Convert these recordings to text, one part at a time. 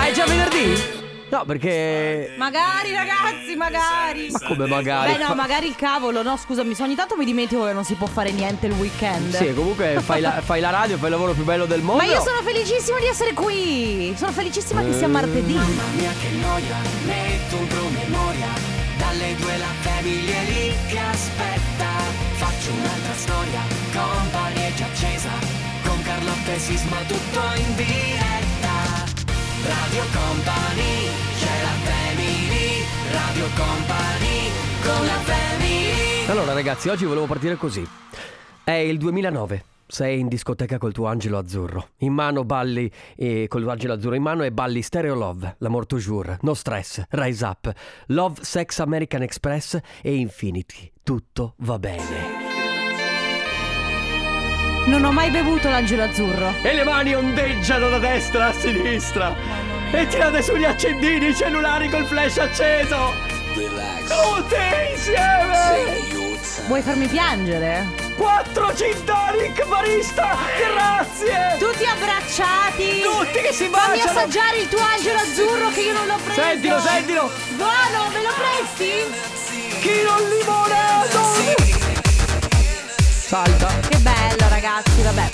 Ma è già venerdì? No, perché. Magari ragazzi, magari. Ma come magari? Beh no, magari il cavolo, no, scusami, ogni tanto mi dimentico che non si può fare niente il weekend. Sì, comunque fai la, fai la radio, fai il lavoro più bello del mondo. Ma io sono felicissima di essere qui. Sono felicissima che sia martedì. Mamma mia che noia, metto un promemoria Dalle due la famiglia è lì che aspetta Faccio un'altra storia, company è già accesa Con Carlotta e Sisma tutto in diretta Radio Company, c'è la family Radio Company, con la family Allora, ragazzi, oggi volevo partire così. È il 2009. Sei in discoteca col tuo angelo azzurro. In mano balli e col tuo angelo azzurro in mano e balli Stereo Love, L'Amour Toujours, No Stress, Rise Up, Love Sex American Express e Infinity. Tutto va bene. Non ho mai bevuto l'angelo azzurro. E le mani ondeggiano da destra a sinistra. E tirate su gli accendini, i cellulari col flash acceso. Tutti insieme. Vuoi farmi piangere? Quattro gin tonic barista, grazie. Tutti abbracciati. Tutti che si Fammi baciano. assaggiare il tuo angelo azzurro che io non l'ho preso. Sentilo, sentilo. Buono, me lo presti? Chilo al limonato. Salta. Che bello, ragazzi, vabbè.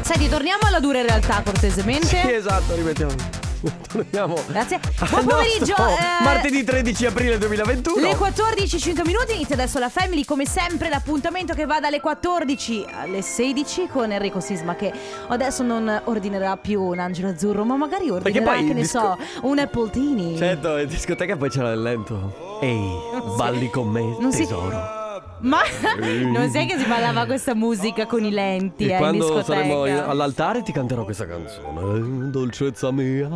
Senti, torniamo alla dura realtà, cortesemente. Sì, esatto, rimettiamo. Torniamo. Grazie. Buon pomeriggio. eh, Martedì 13 aprile 2021. Le 14.05 minuti inizia adesso la Family come sempre l'appuntamento che va dalle 14 alle 16 con Enrico Sisma che adesso non ordinerà più un angelo azzurro ma magari ordinerà che ne disco- so un Appletini Certo, in discoteca poi c'era il lento. Ehi, balli con me, Non si- tesoro. Ma non sai che si ballava questa musica con i lenti E eh, in quando saremo in- all'altare ti canterò questa canzone. Dolcezza mia.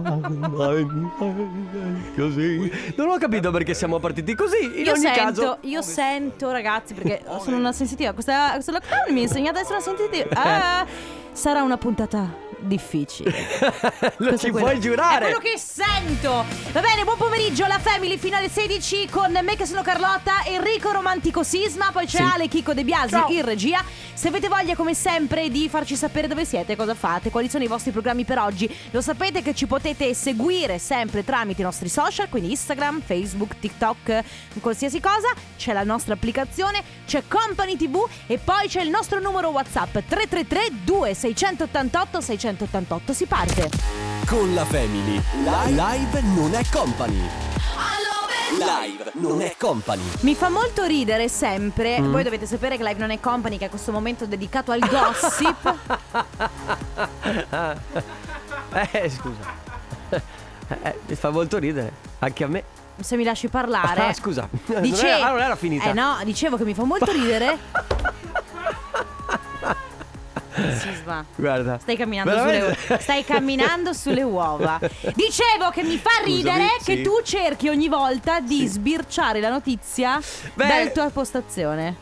Così. Non ho capito perché siamo partiti così. In io ogni sento, caso. io sento ragazzi perché sono una sensitiva Questa, questo lockdown mi ha insegnato ad essere una sensitiva Ah, Sarà una puntata difficile Lo Questo ci quello- puoi giurare. È quello che sento. Va bene, buon pomeriggio. La Family fino alle 16 con me che sono Carlotta, Enrico Romantico Sisma, poi c'è Sì. Ale Chicco De Biasi Ciao. in regia. Se avete voglia come sempre di farci sapere dove siete, cosa fate, quali sono i vostri programmi per oggi, lo sapete che ci potete seguire sempre tramite i nostri social, quindi Instagram, Facebook, TikTok, qualsiasi cosa. C'è la nostra applicazione, c'è Company TV e poi c'è il nostro numero WhatsApp 333 2688 688. Si parte. Con la Family. Live non è company. Live non è company. Mi fa molto ridere sempre. Mm. Voi dovete sapere che Live Non è Company, che è questo momento dedicato al gossip. Eh, scusa. Eh, mi fa molto ridere. Anche a me. Se mi lasci parlare. Ah, scusa. Non Dice- era- ah, non era finita. Eh no, dicevo che mi fa molto ridere. Sisma. Guarda. Stai camminando, sulle, stai camminando sulle uova. Dicevo che mi fa Scusami, ridere sì. che tu cerchi ogni volta di sbirciare la notizia Beh- dalla tua postazione.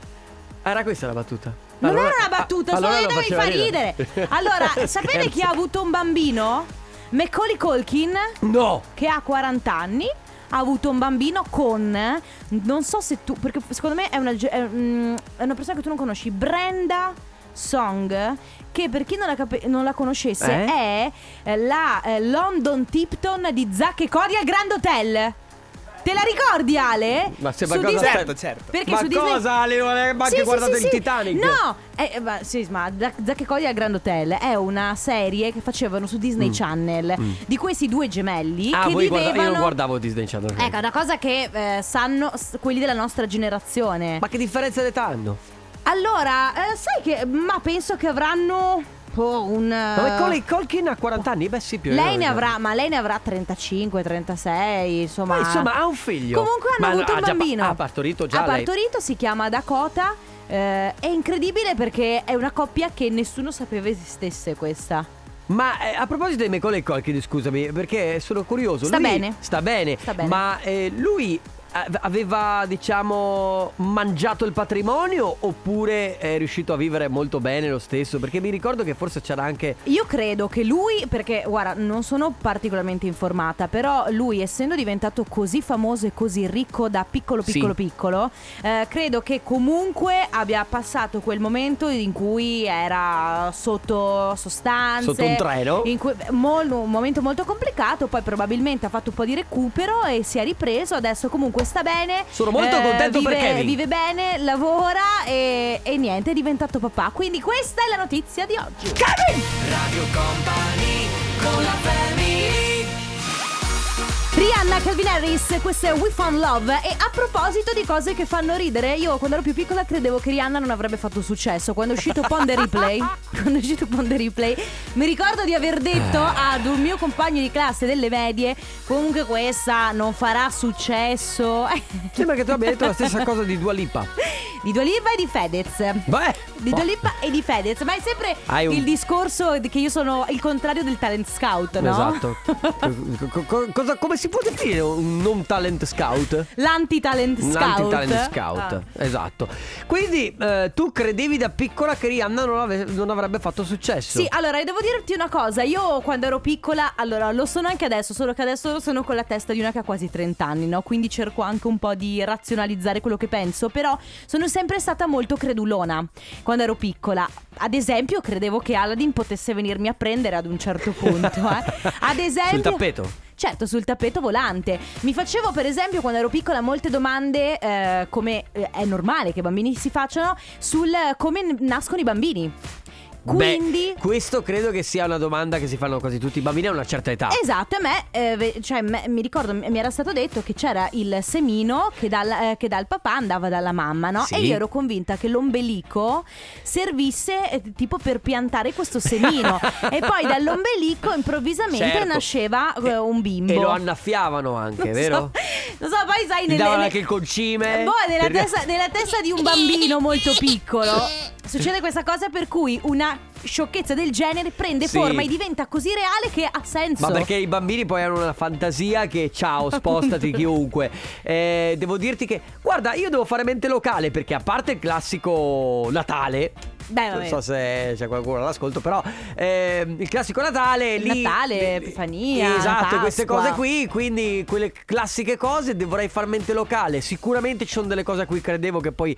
Era questa la battuta. Non Allora- era una battuta, ah, solo allora che lo mi faceva fa ridere. Allora, sapete chi ha avuto un bambino? Macaulay Culkin, No! che ha 40 anni. Ha avuto un bambino con. Non so se tu. Perché secondo me è una, ge- è, mm, è una persona che tu non conosci. Brenda Song. Che per chi non la, capi- non la conoscesse Eh? è eh, la eh, London Tipton di Zack e Cody al Grand Hotel. Te la ricordi, Ale? Ma se ma cosa Disney- certo, certo. Perché Ma su Disney- cosa, Ale? Ma anche sì, guardato sì, il sì. Titanic? No, eh, eh, ma, sì, ma Zack e Cody al Grand Hotel è una serie che facevano su Disney Channel di questi due gemelli Mm. Ah, che voi guarda- vivevano. io non guardavo Disney Channel. Ecco, è una cosa che eh, sanno quelli della nostra generazione. Ma che differenza d'età hanno? Allora, eh, sai che. Ma penso che avranno. oh, un. Ma Macaulay Culkin ha 40 anni? Beh sì, più o lei meno. ne avrà, ma lei ne avrà 35, 36, insomma. Ma insomma ha un figlio. Comunque hanno Ma avuto ha un già bambino. Ha partorito già Ha lei. partorito, si chiama Dakota. eh, è incredibile perché è una coppia che nessuno sapeva esistesse questa. Ma eh, a proposito di Macaulay Culkin, scusami, perché sono curioso. Sta lui- bene. Sta bene. Sta bene. Ma eh, lui aveva, diciamo, mangiato il patrimonio oppure è riuscito a vivere molto bene lo stesso? Perché mi ricordo che forse c'era anche... Io credo che lui, perché guarda, non sono particolarmente informata, però lui essendo diventato così famoso e così ricco da piccolo Sì. piccolo piccolo, eh, credo che comunque abbia passato quel momento in cui era sotto sostanze. Sotto un treno? in cui- mol- un momento molto complicato, poi probabilmente ha fatto un po' di recupero e si è ripreso, adesso comunque sta bene. Sono molto contento vive, per Kevin. Vive bene, lavora e, e niente, è diventato papà. Quindi questa è la notizia di oggi. Radio Company con la Calvin Harris, questo è We Found Love. E a proposito di cose che fanno ridere Io quando ero più piccola credevo che Rihanna non avrebbe fatto successo. Quando è uscito Pon the Replay Quando è uscito Pon the Replay Mi ricordo di aver detto ad un mio compagno di classe delle medie Comunque questa non farà successo. Sembra che tu abbia detto la stessa cosa di Dua Lipa. Di Dua Lipa e di Fedez. Beh, di Dua Lipa e di Fedez. Ma è sempre un- il discorso di che io sono il contrario del talent scout, no? Esatto. Co- co- cosa- come si può definire un non talent scout? L'anti-talent scout L'anti-talent scout, Ah. esatto. Quindi eh, tu credevi da piccola che Rihanna non, ave- non avrebbe fatto successo? Sì, allora devo dirti una cosa, io quando ero piccola, allora lo sono anche adesso, solo che adesso sono con la testa di una che ha quasi 30 anni, no? Quindi cerco anche un po' di razionalizzare quello che penso, però sono sempre stata molto credulona quando ero piccola. Ad esempio, credevo che Aladdin potesse venirmi a prendere ad un certo punto, eh. Ad esempio Sul tappeto? Certo, sul tappeto volante. Mi facevo, per esempio, quando ero piccola, molte domande, eh, come eh, è normale che i bambini si facciano, sul come nascono i bambini. Quindi. Beh, questo credo che sia una domanda che si fanno quasi tutti i bambini a una certa età. Esatto, a me, eh, cioè, me- mi ricordo, mi era stato detto che c'era il semino che dal, eh, che dal papà andava dalla mamma, no? Sì. E io ero convinta che l'ombelico servisse eh, tipo per piantare questo semino. e poi dall'ombelico improvvisamente Certo. nasceva eh, un bimbo. E lo annaffiavano anche, Non vero? so, non so, poi sai, nelle, davano anche il concime. Boh, nella, Per- testa, nella testa di un bambino molto piccolo succede questa cosa per cui una sciocchezza del genere prende Sì. forma e diventa così reale che ha senso. Ma perché i bambini poi hanno una fantasia che ciao, spostati chiunque. Eh, devo dirti che, guarda, io devo fare mente locale perché a parte il classico Natale. Beh, Non so se c'è qualcuno all'ascolto, però ehm, il classico Natale Il lì. Natale, Epifania, Esatto, queste Pasqua. cose qui. Quindi quelle classiche cose dovrei far mente locale. Sicuramente ci sono delle cose a cui credevo che poi.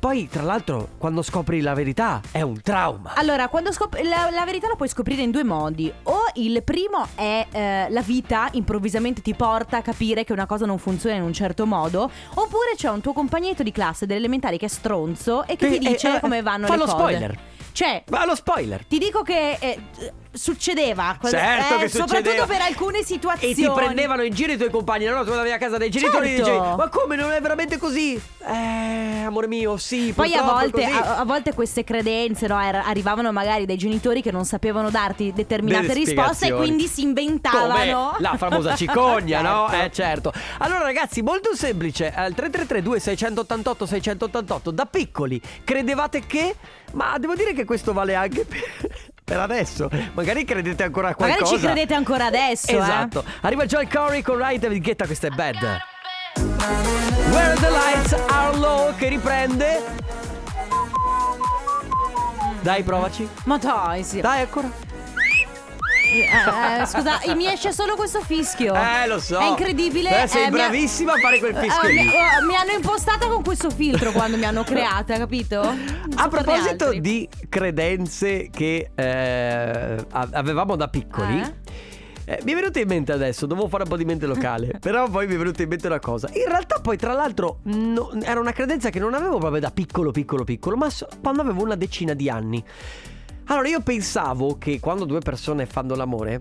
Poi, tra l'altro, quando scopri la verità, è un trauma. Allora, quando scop- la, la verità la puoi scoprire in due modi. O il primo è eh, la vita improvvisamente ti porta a capire che una cosa non funziona in un certo modo. Oppure c'è un tuo compagnetto di classe delle elementari che è stronzo e che Eh, ti dice eh, eh, come vanno fa le lo cose. spoiler. Cioè, Ma lo spoiler. ti dico che eh, succedeva. Certo eh, che Soprattutto succedeva. per alcune situazioni. E ti prendevano in giro i tuoi compagni, no? Tu andavi a casa dei genitori Certo. e dicevi: Ma come non è veramente così? Eh, amore mio, sì. Poi a volte, a, a volte queste credenze no, er- arrivavano magari dai genitori che non sapevano darti determinate Delle risposte e quindi si inventavano. Come la famosa cicogna, no? Certo. Eh certo. Allora ragazzi, molto semplice. Al 3332 688 688 da piccoli credevate che ma devo dire che questo vale anche per, per adesso. Magari credete ancora a Magari qualcosa. ci credete ancora adesso. eh. Esatto. Arriva Joy Corey con Right David Guetta, questa è Bad. Where the lights are low che riprende. Dai, provaci. Ma dai, sì. Dai, ancora. Eh, eh, scusa, mi esce solo questo fischio. Eh, lo so. È incredibile. Beh, sei eh, mi ha- bravissima a fare quel fischio Eh, lì. mi, oh, mi hanno impostata con questo filtro quando mi hanno creata, capito? Non A proposito di credenze che avevamo da piccoli, Eh? mi è venuto in mente adesso, dovevo fare un po' di mente locale, però poi mi è venuta in mente una cosa. In realtà poi tra l'altro no- era una credenza che non avevo proprio da piccolo piccolo piccolo, ma so- quando avevo una decina di anni. Allora io pensavo che quando due persone fanno l'amore,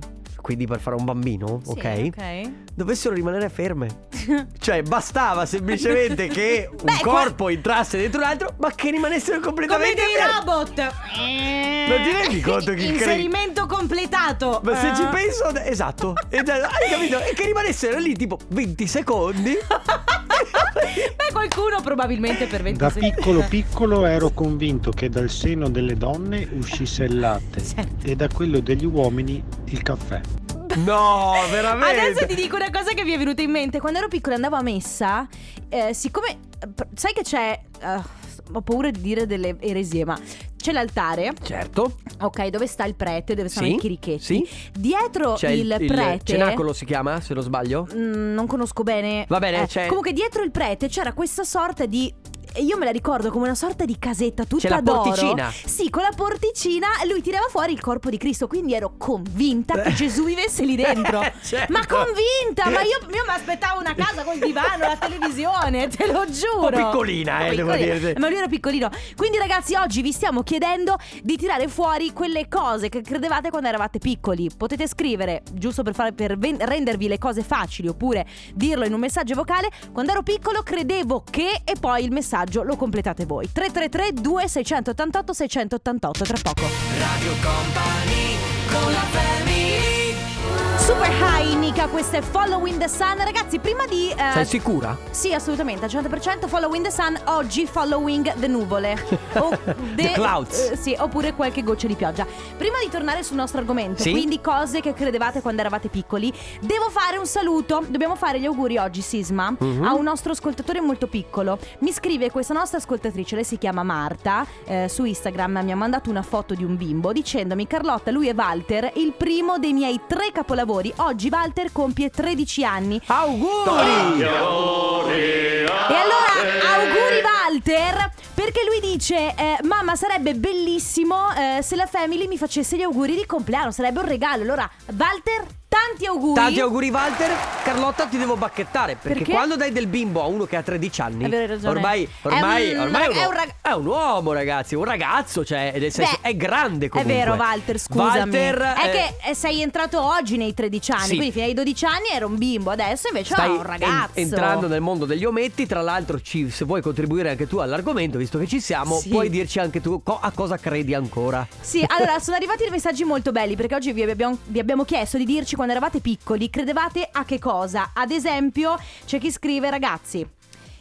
quindi per fare un bambino, Sì, ok? ok. Dovessero rimanere ferme. Cioè, bastava semplicemente che un Beh, corpo entrasse dentro l'altro, ma che rimanessero Come completamente dei fermi. robot. Ma ti rendi conto che Inserimento completato. Ma se Eh. ci penso, esatto. Da- hai capito? E che rimanessero lì tipo 20 secondi. Beh, qualcuno probabilmente per 20 Da secondi. piccolo piccolo ero convinto che dal seno delle donne uscisse il latte Certo. e da quello degli uomini il caffè. No, veramente. Adesso ti dico una cosa che mi è venuta in mente. Quando ero piccola andavo a messa, eh, siccome... eh, Sai che c'è... eh, ho paura di dire delle eresie, ma c'è l'altare, Certo. ok, dove sta il prete, dove sono Sì, i chirichetti. sì. Dietro C'è il, prete... cenacolo si chiama, se non sbaglio. Mm, non conosco bene. Va bene, Eh, c'è- Comunque, dietro il prete c'era questa sorta di. Io me la ricordo come una sorta di casetta tutta C'è la d'oro. porticina. Sì, con la porticina lui tirava fuori il corpo di Cristo. Quindi ero convinta che Gesù vivesse lì dentro. Certo. Ma convinta! Ma io, io mi aspettavo una casa col divano, la televisione, te lo giuro. Un po' piccolina, eh, devo Piccolina. dire. Ma lui era piccolino. Quindi, ragazzi, oggi vi stiamo chiedendo di tirare fuori quelle cose che credevate quando eravate piccoli. Potete scrivere, giusto per, fare, per ven- rendervi le cose facili, oppure dirlo in un messaggio vocale. Quando ero piccolo credevo che, e poi il messaggio lo completate voi. 333 2688 688 tra poco. Radio Company con la Nika, questo è Following the Sun. Ragazzi, prima di. eh, Sei sicura? Sì, assolutamente, al 100% Following the Sun, oggi Following the nuvole. O The clouds. eh, sì, oppure qualche goccia di pioggia. Prima di tornare sul nostro argomento, Sì? quindi cose che credevate quando eravate piccoli, devo fare un saluto. Dobbiamo fare gli auguri oggi, Sisma, Mhm. a un nostro ascoltatore molto piccolo. Mi scrive questa nostra ascoltatrice, lei si chiama Marta, eh, su Instagram mi ha mandato una foto di un bimbo dicendomi Carlotta, lui è Walter, il primo dei miei tre capolavori. Oggi Walter compie 13 anni. Auguri! E allora, auguri Walter, perché lui dice, eh, mamma sarebbe bellissimo eh, se la family mi facesse gli auguri di compleanno, sarebbe un regalo. Allora, Walter, tanti auguri. Tanti auguri Walter Carlotta ti devo bacchettare Perché, Perché? quando dai del bimbo a uno che ha 13 anni. Ormai, ormai, È un- ormai è un uomo- rag- è un uomo ragazzi Un ragazzo cioè nel senso, Beh, È grande comunque È vero, Walter, scusami. Walter è eh, che eh, sei entrato oggi nei 13 anni, Sì. quindi fino ai 12 anni era un bimbo, adesso invece è un ragazzo. en- entrando nel mondo degli ometti Tra l'altro ci- se vuoi contribuire anche tu all'argomento Visto che ci siamo Sì. Puoi dirci anche tu co- a cosa credi ancora Sì, allora sono arrivati dei messaggi molto belli perché oggi vi abbiamo, vi abbiamo chiesto di dirci quando eravate piccoli, credevate a che cosa? Ad esempio, c'è chi scrive ragazzi.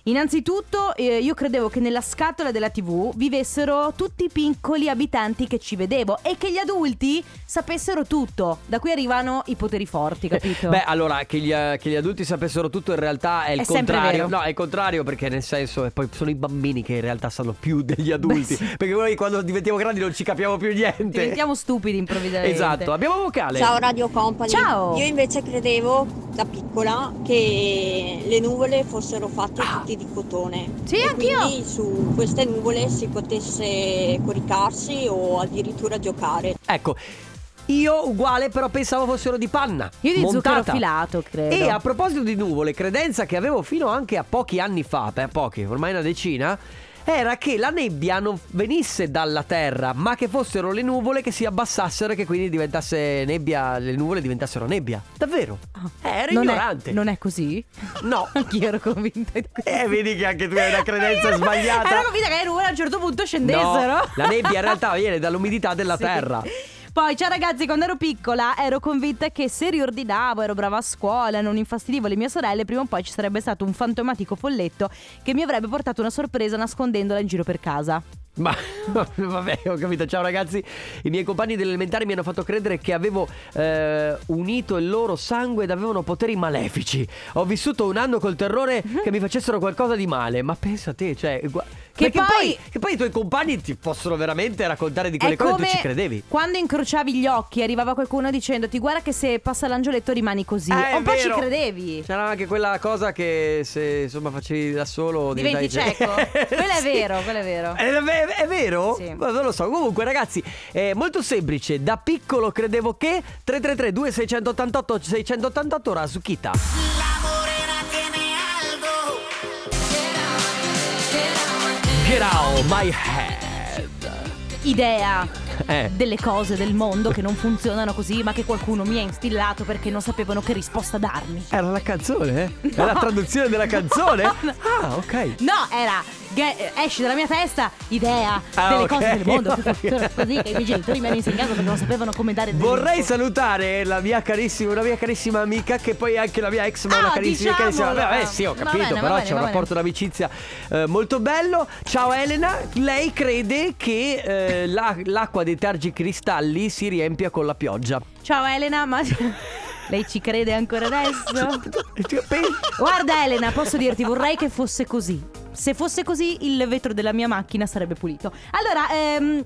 Innanzitutto eh, io credevo che nella scatola della tv vivessero tutti i piccoli abitanti che ci vedevo e che gli adulti sapessero tutto. Da qui arrivano i poteri forti, capito? Beh, allora, che gli, eh, che gli adulti sapessero tutto in realtà è il È contrario. No, è il contrario perché nel senso, e poi sono i bambini che in realtà sanno più degli adulti. sì. Perché noi quando diventiamo grandi non ci capiamo più niente. Diventiamo stupidi improvvisamente. Esatto, abbiamo vocale. Ciao Radio Company. Ciao. Io invece credevo da piccola che le nuvole fossero fatte Ah. tutte di cotone. Sì, e anch'io. quindi su queste nuvole si potesse coricarsi o addirittura giocare. Ecco. Io uguale, però pensavo fossero di panna. Io di zucchero montata. filato, credo. E a proposito di nuvole, credenza che avevo fino anche a pochi anni fa, per pochi, ormai una decina, era che la nebbia non venisse dalla terra, ma che fossero le nuvole che si abbassassero e che quindi diventasse nebbia, le nuvole diventassero nebbia. Davvero? Eh, ero Ah. non ignorante. È, non è così? No. Anch'io ero convinta di questo. Eh, vedi che anche tu hai una credenza Ero- sbagliata. Ero convinta che le nuvole a un certo punto scendessero. No, la nebbia in realtà viene dall'umidità della Sì. terra. Poi, ciao ragazzi, quando ero piccola ero convinta che se riordinavo, ero brava a scuola, non infastidivo le mie sorelle, prima o poi ci sarebbe stato un fantomatico folletto che mi avrebbe portato una sorpresa nascondendola in giro per casa. Ma vabbè, ho capito. Ciao ragazzi. I miei compagni delle elementari mi hanno fatto credere che avevo eh, unito il loro sangue ed avevano poteri malefici. Ho vissuto un anno col terrore che mi facessero qualcosa di male. Ma pensa a te, cioè. gua- Che perché poi- che poi i tuoi compagni ti possono veramente raccontare di quelle cose e come tu ci credevi. quando incrociavi gli occhi arrivava qualcuno dicendoti guarda che se passa l'angioletto rimani così. Eh, un po' ci vero. credevi. C'era anche quella cosa che se insomma facevi da solo Diventi cieco. quello è vero, quello è vero. È, è- è vero? Sì. Ma non lo so. Comunque, ragazzi, è molto semplice. Da piccolo credevo che 333 2688 688 ora su Kita. Get out my head. Idea Eh. delle cose del mondo che non funzionano così, ma che qualcuno mi ha instillato perché non sapevano che risposta darmi. Era la canzone? eh? È la traduzione della canzone? Ah, ok. No, era ge- esci dalla mia testa idea Ah, delle ok. cose del mondo funzionano così che i miei genitori mi hanno insegnato perché non sapevano come dare delle Vorrei info. salutare la mia carissima, una mia carissima amica che poi è anche la mia ex ma Ah, una carissima, carissima. Vabbè, sì, ho capito, bene, però bene, c'è un rapporto d'amicizia eh, molto bello. Ciao Elena, lei crede che eh, la- l'acqua dei tergi cristalli si riempia con la pioggia. Ciao Elena, ma Lei ci crede ancora adesso? Guarda Elena, posso dirti, vorrei che fosse così. Se fosse così, il vetro della mia macchina sarebbe pulito. Allora, ehm.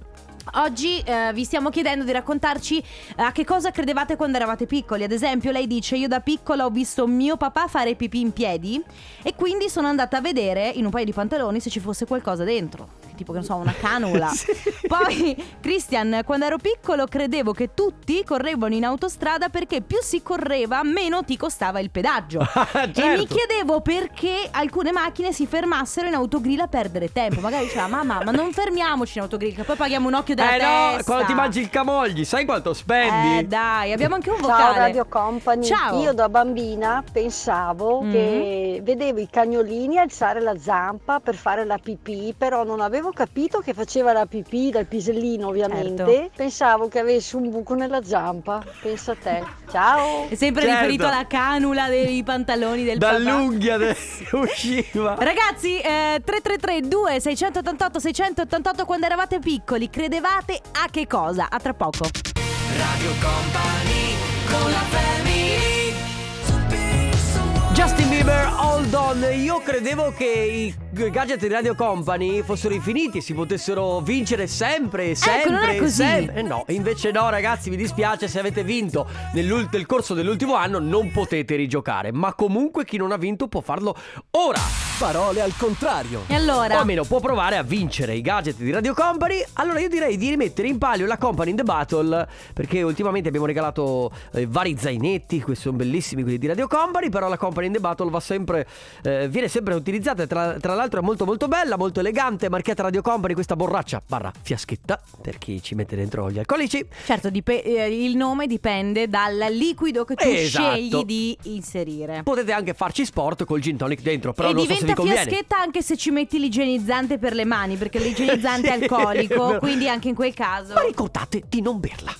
Oggi eh, vi stiamo chiedendo di raccontarci eh, a che cosa credevate quando eravate piccoli. Ad esempio, lei dice: Io da piccola ho visto mio papà fare pipì in piedi e quindi sono andata a vedere in un paio di pantaloni se ci fosse qualcosa dentro. Tipo, che non so, una canula. Sì. Poi, Christian, quando ero piccolo credevo che tutti correvano in autostrada perché più si correva, meno ti costava il pedaggio. E mi certo. chiedevo perché alcune macchine si fermassero in autogrill a perdere tempo. Magari diceva mamma, ma non fermiamoci in autogrill, che poi paghiamo un occhio della Eh no, testa. quando ti mangi il camogli, sai quanto spendi? Eh dai, abbiamo anche un Ciao vocale. Radio Company, Ciao. io da bambina pensavo Mm. che vedevo i cagnolini alzare la zampa per fare la pipì, però non avevo capito che faceva la pipì dal pisellino ovviamente, Certo. pensavo che avesse un buco nella zampa, pensa a te. Ciao! È sempre Certo. riferito alla canula dei pantaloni del papà. Dall'unghia usciva. Ragazzi, eh, 333 2688 688 quando eravate piccoli, credevate a che cosa? A tra poco. Radio Company con la family Justin Bieber, hold Io credevo che i gadget di Radio Company fossero infiniti e si potessero vincere sempre, sempre, Ecco, non è così. sempre. Eh no, invece no, ragazzi, mi dispiace se avete vinto nel corso dell'ultimo anno, non potete rigiocare. Ma comunque chi non ha vinto può farlo ora. Parole al contrario. E allora? O almeno può provare a vincere i gadget di Radio Company. Allora io direi di rimettere in palio la Company in the Battle. Perché ultimamente abbiamo regalato eh, vari zainetti. Questi sono bellissimi quelli di Radio Company. Però la Company in the Battle va sempre. Eh, viene sempre utilizzata. Tra, tra l'altro è molto molto bella, molto elegante. Marchiata Radio Company, questa borraccia barra fiaschetta. Per chi ci mette dentro gli alcolici. Certo, dip- eh, il nome dipende dal liquido che tu Esatto. scegli di inserire. Potete anche farci sport col gin tonic dentro. Però e non so se vi conviene. fiaschetta anche se ci metti l'igienizzante per le mani, perché l'igienizzante Sì, è alcolico, quindi anche in quel caso. Ma ricordate di non berla.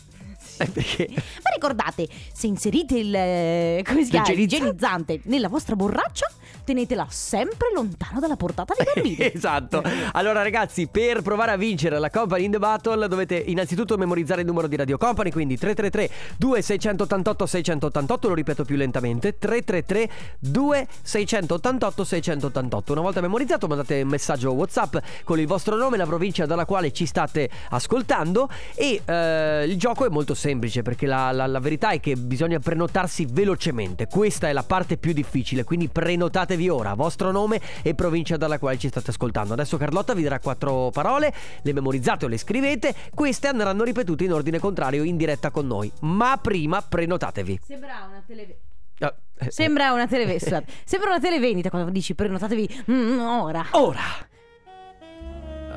Perché. Ma ricordate, se inserite il eh, come si chiama? L'igienizzante nella vostra borraccia, tenetela sempre lontano dalla portata dei bambini. esatto. Allora, ragazzi, per provare a vincere la Company in the Battle, dovete innanzitutto memorizzare il numero di Radio Company. Quindi 333 2688 688. Lo ripeto più lentamente: 333 2688 688. Una volta memorizzato, mandate un messaggio WhatsApp con il vostro nome, la provincia dalla quale ci state ascoltando. E eh, il gioco è molto semplice perché la, la- la verità è che bisogna prenotarsi velocemente. Questa è la parte più difficile. Quindi prenotatevi ora, vostro nome e provincia dalla quale ci state ascoltando. Adesso Carlotta vi darà quattro parole, le memorizzate o le scrivete. Queste andranno ripetute in ordine contrario in diretta con noi. Ma prima prenotatevi. Sembra una televendita. Ah, eh, Sembra una televendita. Sembra una televendita quando dici prenotatevi mm, ora. Ora.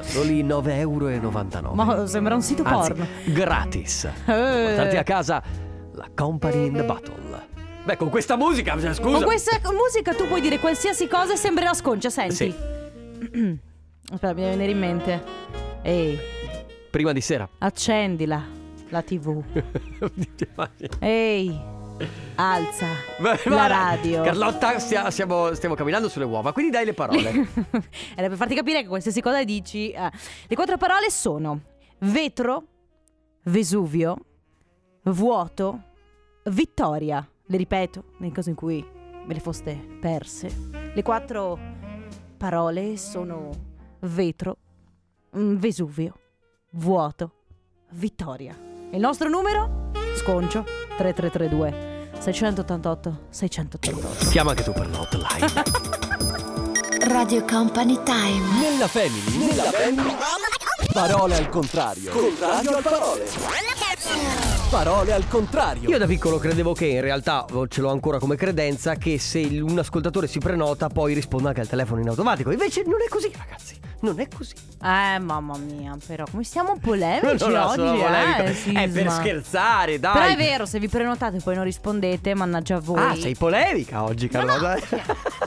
Soli 9,99 euro. Ma sembra un sito Anzi, porno. gratis. Eh. Portarti a casa la Company in the Battle. Beh, con questa musica, cioè, scusa. Con questa musica tu puoi dire qualsiasi cosa e sembrerà sconcia, senti. Sì. Aspetta, mi deve venire in mente. Ehi, Prima di sera. accendila la TV. Ehi, alza Beh, la radio. Carlotta, stia- stiamo, stiamo camminando sulle uova, quindi dai le parole. Era per farti capire che qualsiasi cosa dici. eh. Le quattro parole sono vetro, Vesuvio, vuoto, vittoria. Le ripeto, nel caso in cui ve le foste perse. Le quattro parole sono vetro, mm, Vesuvio, vuoto, vittoria. E il nostro numero? Sconcio 3332 688 688. Chiama anche tu per l'hotline. Radio Company Time. Nella family. Nella family. Parole al contrario. Contrario al parole. Parole al contrario. Io da piccolo credevo che in realtà oh, ce l'ho ancora come credenza che se un ascoltatore si prenota poi risponda anche al telefono in automatico. Invece non è così, ragazzi. Non è così. Eh, mamma mia, però come siamo polemici Non oggi, sono polemico. eh, È per Sisma. scherzare, dai. Però è vero, se vi prenotate e poi non rispondete, mannaggia a voi. Ah, sei polemica oggi, Carlotta.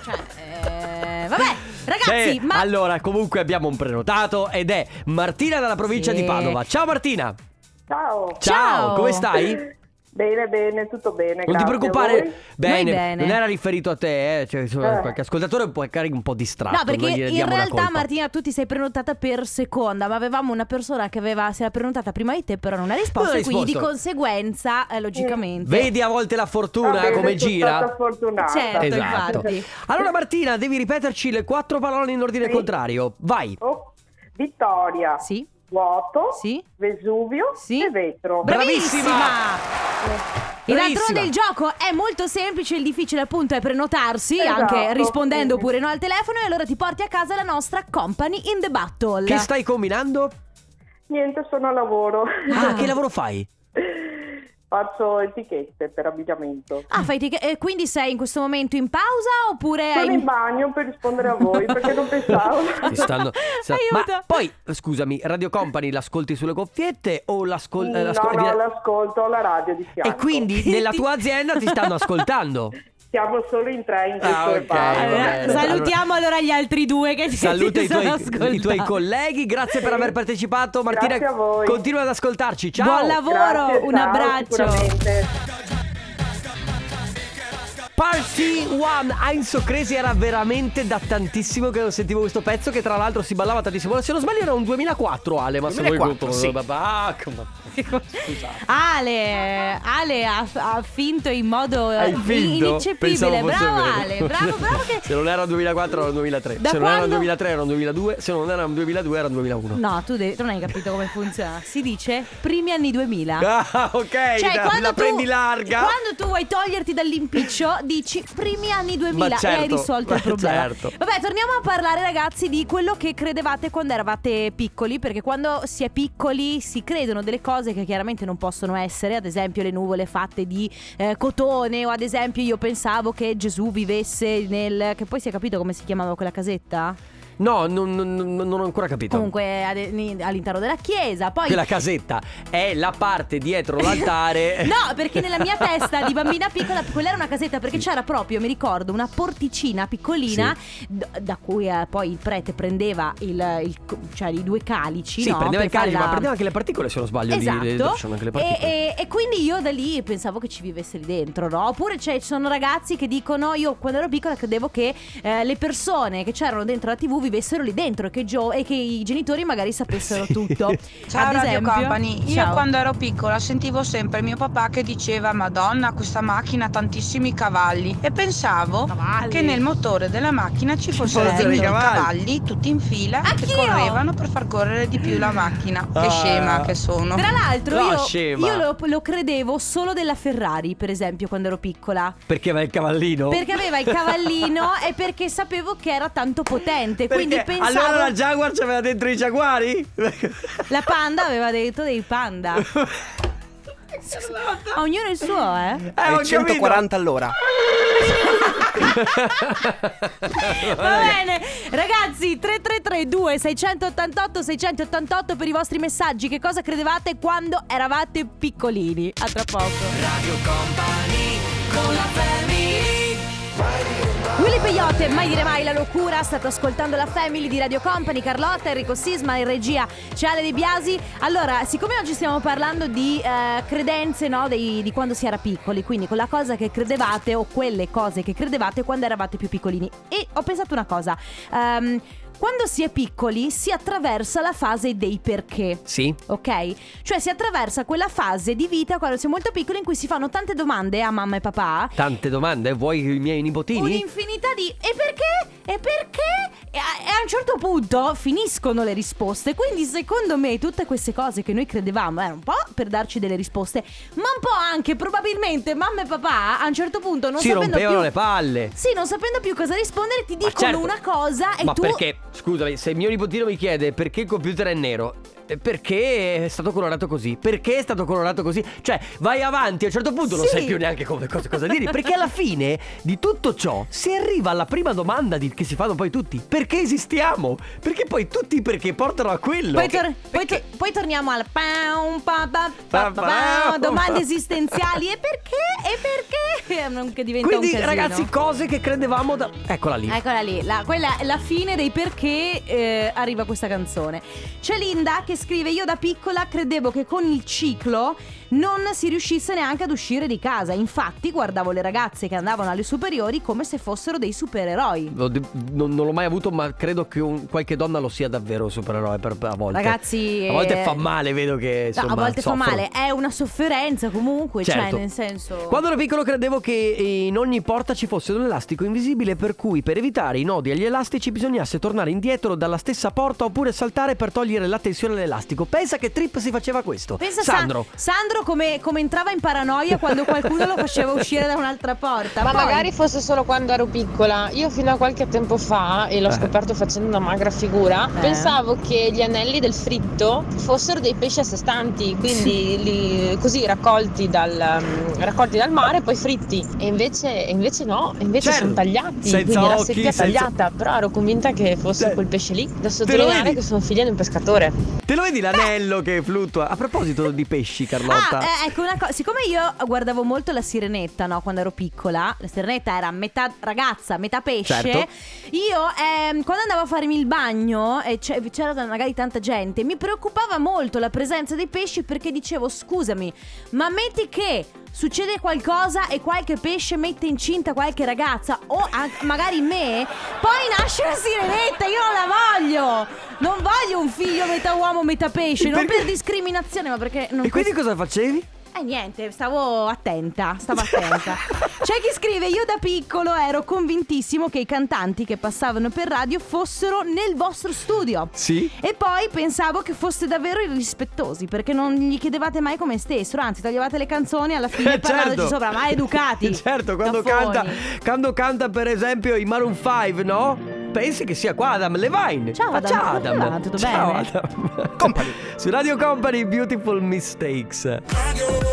Cioè, eh, vabbè, ragazzi, Eh, ma Allora, comunque abbiamo un prenotato ed è Martina dalla provincia Sì. di Padova. Ciao Martina. Ciao! Ciao, come stai? Bene, bene, tutto bene. Non ti preoccupare, bene, bene. non era riferito a te, eh. cioè, insomma, Eh. qualche ascoltatore può essere un po' distratto. No, perché in realtà. Martina tu ti sei prenotata per seconda, ma avevamo una persona che aveva, si era prenotata prima di te, però non ha risposto, Non quindi di risposto. conseguenza, eh, logicamente. Vedi a volte la fortuna bene, come sono gira. stata fortunata. Certo, Esatto. infatti. Allora Martina, devi ripeterci le quattro parole in ordine Sì. contrario. Vai. Oh, Vittoria, Sì. Vuoto, Sì. Vesuvio Sì. e vetro. Bravissima! E Bravissima. d'altronde il gioco è molto semplice, il difficile appunto è prenotarsi, Esatto, anche rispondendo sì. pure no al telefono e allora ti porti a casa la nostra company in the battle. Che stai combinando? Niente, sono a lavoro. Ah, che lavoro fai? Faccio etichette per abbigliamento. Ah, fai tic- e quindi sei in questo momento in pausa oppure Sono hai in bagno per rispondere a voi perché non pensavo. Ti stanno... Aiuto. Ma poi, scusami, Radio Company l'ascolti sulle cuffiette o l'ascolti... no, no, l'ascolto alla radio di fianco. E quindi nella tua azienda ti stanno ascoltando. Siamo solo in tre in questo Ah, ok, reparto. va Eh. Salutiamo allora gli altri due che ti Saluta i stanno tuoi, ascoltando. i tuoi colleghi, grazie per aver partecipato. Martina, Grazie a voi. continua ad ascoltarci. Ciao. Buon lavoro, Grazie, un ciao, abbraccio. Party One Heinz Crazy era veramente da tantissimo che non sentivo questo pezzo che tra l'altro si ballava tantissimo. Se non sbaglio era un 2004 Ale, ma se vuoi 2004, sì. Ah, come- Ale, Ale ha, ha finto in modo Hai finto? ineccepibile. Bravo. Ale, bravo, bravo che Se non era il 2004 era il 2003. Da se non era il quando- 2003 era il 2002. Se non era il 2002 era il 2001. No, tu, devi- tu non hai capito come funziona. Si dice primi anni 2000. Ah, ok. Cioè, la, quando la tu, prendi larga. Quando tu vuoi toglierti dall'impiccio, dici primi anni 2000 Ma e hai certo, risolto il ma problema. certo. Vabbè, torniamo a parlare, ragazzi, di quello che credevate quando eravate piccoli. Perché quando si è piccoli si credono delle cose che chiaramente non possono essere. Ad esempio, le nuvole fatte di eh, cotone. O ad esempio, io pensavo che Gesù vivesse nel. Che poi si è capito come si chiamava quella casetta? No, non, non- non- non ho ancora capito. Comunque, ad- all'interno della chiesa. Poi. Quella casetta è la parte dietro l'altare. No, perché nella mia testa di bambina piccola, quella era una casetta perché c'era proprio, mi ricordo, una porticina piccolina d- da cui eh, poi il prete prendeva il, il co- cioè i due calici. Sì, no? prendeva il Per calice, ma prendeva anche le particole se non sbaglio. lì, Esatto. le- lasciano anche le e, particole. e- e quindi io da lì pensavo che ci vivesse lì dentro, no? Oppure c'è- ci sono ragazzi che dicono: Io quando ero piccola credevo che eh, le persone che c'erano dentro la TV vivessero lì dentro e che, Gio- e che i genitori magari sapessero Sì. tutto. Ciao Ad Radio esempio- Company, io Ciao. quando ero piccola sentivo sempre mio papà che diceva Madonna questa macchina ha tantissimi cavalli e pensavo Cavalli. che nel motore della macchina ci fossero fossero i dentro i cavalli. cavalli tutti in fila che Anch'io. correvano per far correre di più la macchina. Ah. Che scema che sono. Tra l'altro, No, io, io lo, lo credevo solo della Ferrari, per esempio, quando ero piccola. Perché va il cavallino? Perché aveva il cavallino e perché sapevo che era tanto potente. Quindi pensavo. allora la Jaguar c'aveva dentro i giaguari? La panda aveva detto dei panda. Ognuno il suo, eh? Eh, ho È 140 all'ora. Va bene, ragazzi, 333 2688 688 per i vostri messaggi. Che cosa credevate quando eravate piccolini? A tra poco. Radio Company con la family Willy Peyote, mai dire mai la locura. State ascoltando la family di Radio Company, Carlotta, Enrico Sisma, in regia c'è Ale De Biasi. Allora, siccome oggi stiamo parlando di eh, credenze, no, dei- di quando si era piccoli, quindi quella cosa che credevate o quelle cose che credevate quando eravate più piccolini. E ho pensato una cosa. ehm, quando si è piccoli si attraversa la fase dei perché. Sì. Ok? Cioè si attraversa quella fase di vita quando si è molto piccoli in cui si fanno tante domande a mamma e papà Tante domande, vuoi i miei nipotini? Un'infinità di e perché? E perché? E a, e a un certo punto finiscono le risposte. Quindi, secondo me, tutte queste cose che noi credevamo erano un po' per darci delle risposte, ma un po' anche probabilmente mamma e papà a un certo punto non si sapendo rompevano più. le palle. Sì, non sapendo più cosa rispondere, ti dicono certo. una cosa e Ma tu. perché, scusami, se mio nipotino mi chiede perché il computer è nero, perché è stato colorato così? Perché è stato colorato così? Cioè, vai avanti, a un certo punto non Sì. sai più neanche come, cosa, cosa dire. Perché alla fine di tutto ciò si arriva alla prima domanda di- che si fanno poi tutti: perché esistiamo? Perché poi tutti perché portano a quello. Poi, tor- poi to- poi torniamo al pam, pa- pa- pa- Pa- pa- pa- domande esistenziali. E perché? E perché? Non che diventa Quindi, un casino. ragazzi, cose che credevamo da. Eccola lì. Eccola lì, la, quella è la fine dei perché eh, arriva questa canzone. C'è Linda che che scrive io da piccola credevo che con il ciclo non si riuscisse neanche ad uscire di casa. Infatti guardavo le ragazze che andavano alle superiori come se fossero dei supereroi. Non, non l'ho mai avuto, ma credo che un- qualche donna lo sia davvero supereroe per, a volte. Ragazzi, A volte eh, fa male, vedo che No, insomma, a volte soffrono. fa male, è una sofferenza comunque, cioè Certo. nel senso... Quando ero piccolo credevo che in ogni porta ci fosse un elastico invisibile per cui per evitare i nodi agli elastici bisognasse tornare indietro dalla stessa porta oppure saltare per togliere la tensione all'elastico. Pensa che trip si faceva questo. Pensa Sa- Sandro. Sandro come, come entrava in paranoia quando qualcuno lo faceva uscire da un'altra porta. Ma Poi- magari fosse solo quando ero piccola. Io fino a qualche tempo fa, e l'ho Eh. scoperto facendo una magra figura, Eh. pensavo che gli anelli del fritto fossero dei pesci a sé stanti, quindi li- così raccolti dal, mm, raccolti dal mare e poi fritti. E invece, e invece no, invece Certo. sono tagliati, Senza quindi la seppia senza- tagliata. Però ero convinta che fosse Eh. quel pesce lì. Da sottolineare che sono figlia di un pescatore. Te lo vedi l'anello che fluttua? A proposito di pesci, Carlotta. Ah, eh, ecco una cosa, siccome io guardavo molto la sirenetta, no, quando ero piccola, la sirenetta era metà ragazza, metà pesce. Certo. Io ehm, quando andavo a farmi il bagno e c'è- c'era magari tanta gente, mi preoccupava molto la presenza dei pesci perché dicevo "Scusami, ma metti che Succede qualcosa e qualche pesce mette incinta qualche ragazza o anche magari me, poi nasce la sirenetta, io non la voglio! Non voglio un figlio metà uomo, metà pesce, non Perché? per discriminazione, ma perché non e quindi cosa facevi? Eh niente, stavo attenta, stavo attenta. C'è chi scrive, io da piccolo ero convintissimo che i cantanti che passavano per radio fossero nel vostro studio. Sì. E poi pensavo che foste davvero irrispettosi perché non gli chiedevate mai come stessero, anzi toglievate le canzoni alla fine Eh, parlandoci certo. sopra, ma educati. Certo, quando Caffoni. canta, quando canta per esempio i Maroon 5, no? Pensi che sia qua Adam Levine. Ciao, Adam, ciao Adam. va? Tutto ciao bene? Adam. Company. Su Radio Company Beautiful Mistakes.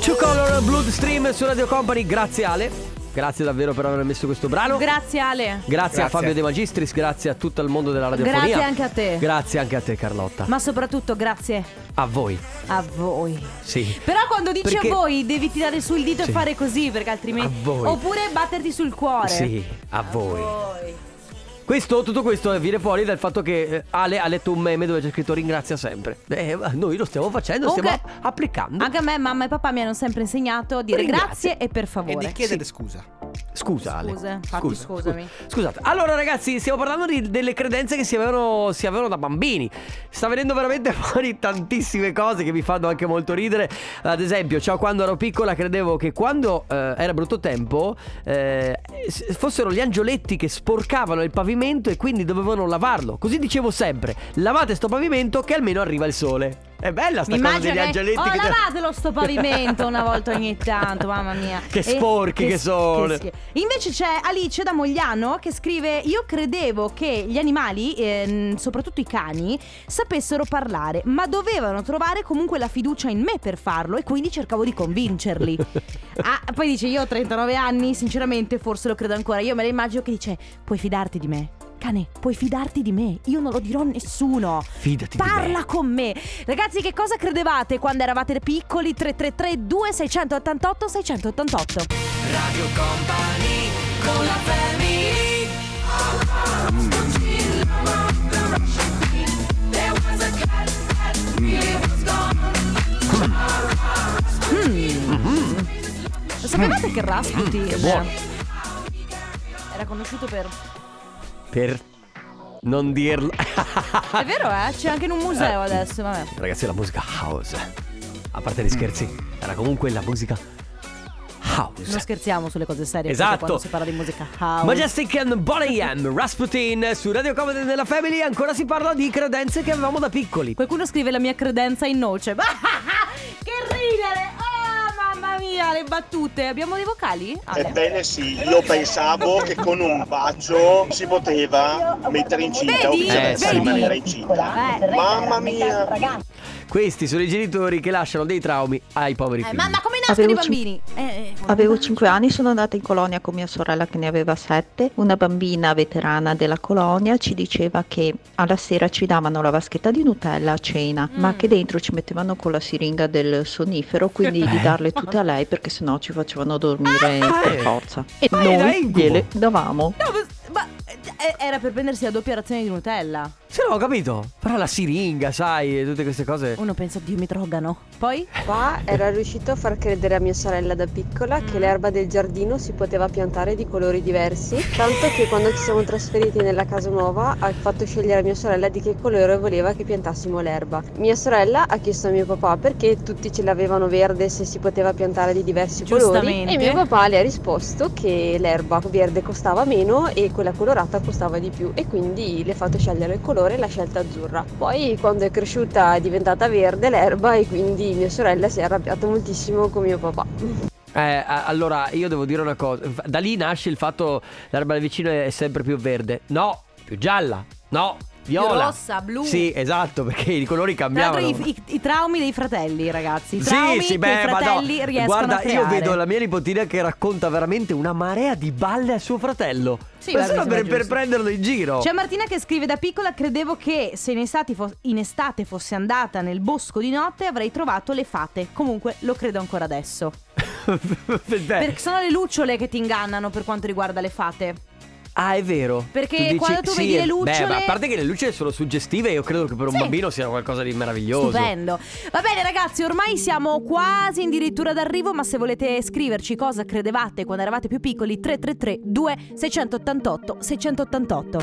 Two Color Blood Stream su Radio Company, grazie Ale. Grazie davvero per aver messo questo brano. Grazie Ale. Grazie, a Fabio De Magistris, grazie a tutto il mondo della radiofonia. Grazie anche a te. Grazie anche a te Carlotta. Ma soprattutto grazie A voi. a voi. Sì. Però quando dici Perché- a voi devi tirare su il dito Sì. e fare così perché altrimenti... A voi. Oppure batterti sul cuore. Sì, a voi. Questo, tutto questo viene fuori dal fatto che eh, Ale ha letto un meme dove c'è scritto ringrazia sempre. Eh, noi lo stiamo facendo, Comunque, stiamo applicando. Anche a me mamma e papà mi hanno sempre insegnato a dire Ringrazia. grazie e per favore. E di chiedere scusa. Scusa Ale. Scuse, infatti, Scusa, scusami. scusa. Scusate. Allora ragazzi, stiamo parlando di- delle credenze che si avevano, si avevano da bambini. Sta venendo veramente fuori tantissime cose che mi fanno anche molto ridere. Ad esempio, ciao, quando ero piccola credevo che quando eh, era brutto tempo eh, fossero gli angioletti che sporcavano il pavimento e quindi dovevano lavarlo. Così dicevo sempre, lavate sto pavimento che almeno arriva il sole. È bella sta Mi cosa degli che angioletti oh, che... lavatelo sto pavimento una volta ogni tanto, mamma mia. Che sporchi che s- sono. schifo. Invece c'è Alice da Mogliano che scrive: Io credevo che gli animali, ehm, soprattutto i cani, sapessero parlare, ma dovevano trovare comunque la fiducia in me per farlo e quindi cercavo di convincerli. ah, poi dice: Io ho 39 anni, sinceramente, forse lo credo ancora. Io me la immagino che dice: Puoi fidarti di me. Cane, puoi fidarti di me, io non lo dirò a nessuno. Fidati di me. Parla con me. Ragazzi, che cosa credevate quando eravate piccoli? 333 2688 688. Radio Company con la family Lo sapevate che Rasputin Mm. che buono. era conosciuto per Per non dirlo. È vero, eh? C'è anche in un museo adesso, vabbè. Ragazzi, la musica house. A parte gli scherzi, era comunque la musica house. Non scherziamo sulle cose serie Esatto. quando si parla di musica house. Majestic and Bonnie M, Rasputin su Radio Comedy nella Family. Ancora si parla di credenze che avevamo da piccoli. Qualcuno scrive la mia credenza in noce. mia, le battute. Abbiamo dei vocali? Ale. Ebbene sì, io pensavo che con un bacio si poteva mettere incinta o Vedi? viceversa Vedi? rimanere incinta. Eh, Mamma mia! Questi sono i genitori che lasciano dei traumi ai poveri Eh, figli. ma, ma come nascono i bambini? Eh, eh, Avevo 5 anni, sono andata in colonia con mia sorella che ne aveva 7. Una bambina veterana della colonia ci diceva che alla sera ci davano la vaschetta di Nutella a cena, Mm. ma che dentro ci mettevano con la siringa del sonnifero, quindi di darle tutte a lei perché sennò ci facevano dormire Ah, per eh. forza. E Ma noi gliele davamo. No, ma, ma, eh, era per prendersi la doppia razione di Nutella. Sì, no, ho capito. Però la siringa, sai, e tutte queste cose. Uno pensa, Dio mi drogano. Poi? Papà era riuscito a far credere a mia sorella da piccola che l'erba del giardino si poteva piantare di colori diversi, tanto che quando ci siamo trasferiti nella casa nuova ha fatto scegliere a mia sorella di che colore voleva che piantassimo l'erba. Mia sorella ha chiesto a mio papà perché tutti ce l'avevano verde se si poteva piantare di diversi colori Giustamente. e mio papà le ha risposto che l'erba verde costava meno e quella colorata costava di più e quindi le ha fatto scegliere il colore e l'ha scelta azzurra. Poi quando è cresciuta è diventata verde l'erba e quindi mia sorella si è arrabbiata moltissimo con mio papà. Eh, allora, io devo dire una cosa. Da lì nasce il fatto l'erba del vicino è sempre più verde. No, più gialla. No, viola. rossa, blu. Sì, esatto, perché i colori Tra cambiavano. i, i- i traumi dei fratelli, ragazzi. I Sì, traumi sì, che beh, i fratelli riescono Guarda, a creare. io vedo la mia nipotina che racconta veramente una marea di balle a suo fratello. Sì, Ma guarda, solo per, per prenderlo in giro. C'è Martina che scrive da piccola credevo che se in estate, fo- in estate fossi andata nel bosco di notte avrei trovato le fate. Comunque lo credo ancora adesso. Perché sono le lucciole che ti ingannano per quanto riguarda le fate. Ah, è vero. Perché quando tu sì, vedi le lucciole- Beh, ma a parte che le lucciole sono suggestive, io credo che per un Sì. bambino sia qualcosa di meraviglioso. Stupendo. Va bene ragazzi, ormai siamo quasi addirittura d'arrivo, ma se volete scriverci cosa credevate quando eravate più piccoli, 333 2688 688.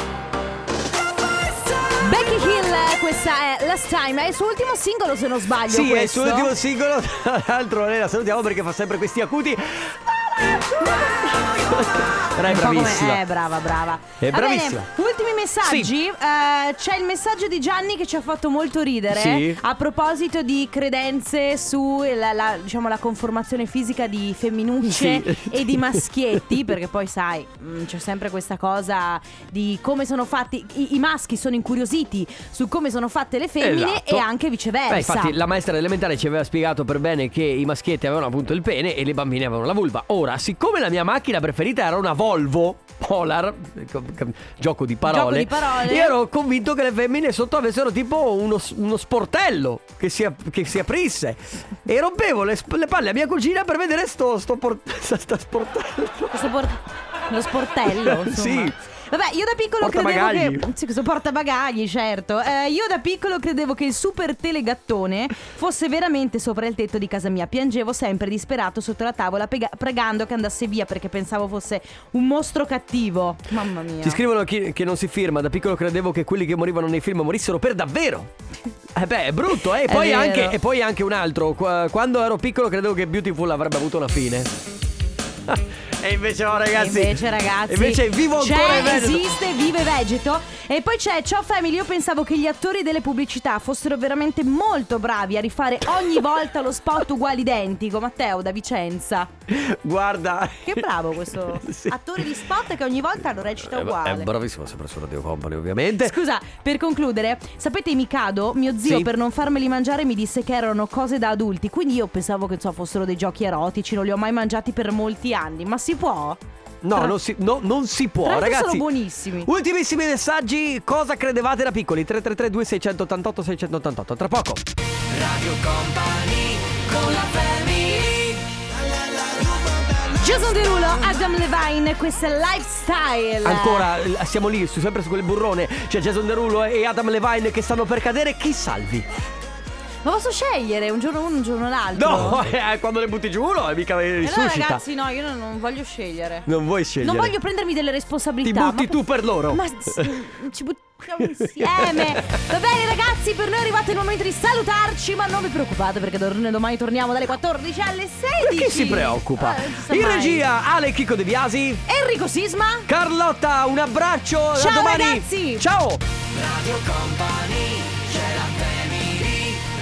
Becky Hill, questa è Last Time, è il suo ultimo singolo se non sbaglio. Sì, è il questo. suo ultimo singolo. Tra l'altro, noi la salutiamo perché fa sempre questi acuti. Però è bravissima. Eh, brava, brava. È Va bravissima. bene, ultimi messaggi. Eh, c'è il messaggio di Gianni che ci ha fatto molto ridere. Sì. A proposito di credenze su la, la- diciamo, la conformazione fisica di femminucce Sì. e di maschietti. Perché poi, sai, mh, c'è sempre questa cosa di come sono fatti. I, i maschi sono incuriositi su come sono fatte le femmine Esatto. e anche viceversa. Beh, infatti, la maestra elementare ci aveva spiegato per bene che i maschietti avevano appunto il pene e le bambine avevano la vulva. Ora, siccome la mia macchina preferita era una Volvo Polar, gioco di parole, Gioco di parole. io ero convinto che le femmine sotto avessero tipo uno, uno sportello che si, che si aprisse. E rompevo le, le palle a mia cugina per vedere sto, sto, por- sto sportello. Questo por- lo sportello, insomma. Sì. Vabbè, io da piccolo Portabagagli. credevo che. Sì, questo portabagagli, certo. Eh, io da piccolo credevo che il super telegattone fosse veramente sopra il tetto di casa mia. Piangevo sempre disperato sotto la tavola, pega- pregando che andasse via perché pensavo fosse un mostro cattivo. Mamma mia. Ci scrivono chi- che non si firma. Da piccolo credevo che quelli che morivano nei film morissero per davvero. Eh beh, è brutto, eh. E poi, anche, e poi anche un altro. Qua- Quando ero piccolo credevo che Beautiful avrebbe avuto una fine. e invece no, ragazzi. E invece ragazzi Invece vivo ancora c'è, in Veneto. esiste, vive Vegeto E poi c'è Ciao Family Io pensavo che gli attori delle pubblicità fossero veramente molto bravi A rifare ogni volta lo spot uguale identico Matteo da Vicenza Guarda. Che bravo questo Sì. attore di spot che ogni volta lo recita Eh, ma- È uguale bravissimo sempre su Radio Company, ovviamente. Scusa, per concludere, sapete Mikado? Mio zio Sì. per non farmeli mangiare mi disse che erano cose da adulti, quindi io pensavo che insomma, fossero dei giochi erotici, non li ho mai mangiati per molti anni, ma si può? No, non si, no, non si può, Tra ragazzi. sono buonissimi. Ultimissimi messaggi. Cosa credevate da piccoli? 3332 688 688. Tra poco. Radio Company con la family Jason Derulo, Adam Levine, questo è Lifestyle. Ancora, siamo lì, sempre su quel burrone. C'è Jason Derulo e Adam Levine che stanno per cadere. Chi salvi? Ma posso scegliere un giorno uno, un giorno l'altro? No, eh, quando le butti giù, no, mica E allora, risuscita. ragazzi, no, io non, non voglio scegliere. Non vuoi scegliere. Non voglio prendermi delle Ti responsabilità. butti ma- tu per loro. Ma ci buttiamo insieme. Va bene, ragazzi, per noi è arrivato il momento di salutarci. Ma non vi preoccupate perché domani torniamo dalle 14 alle 16. Chi si preoccupa? Eh, In mai. regia, Ale Chicco De Biasi. Enrico Sisma. Carlotta, un abbraccio. Ciao, domani. ragazzi. Ciao. Radio Company c'è la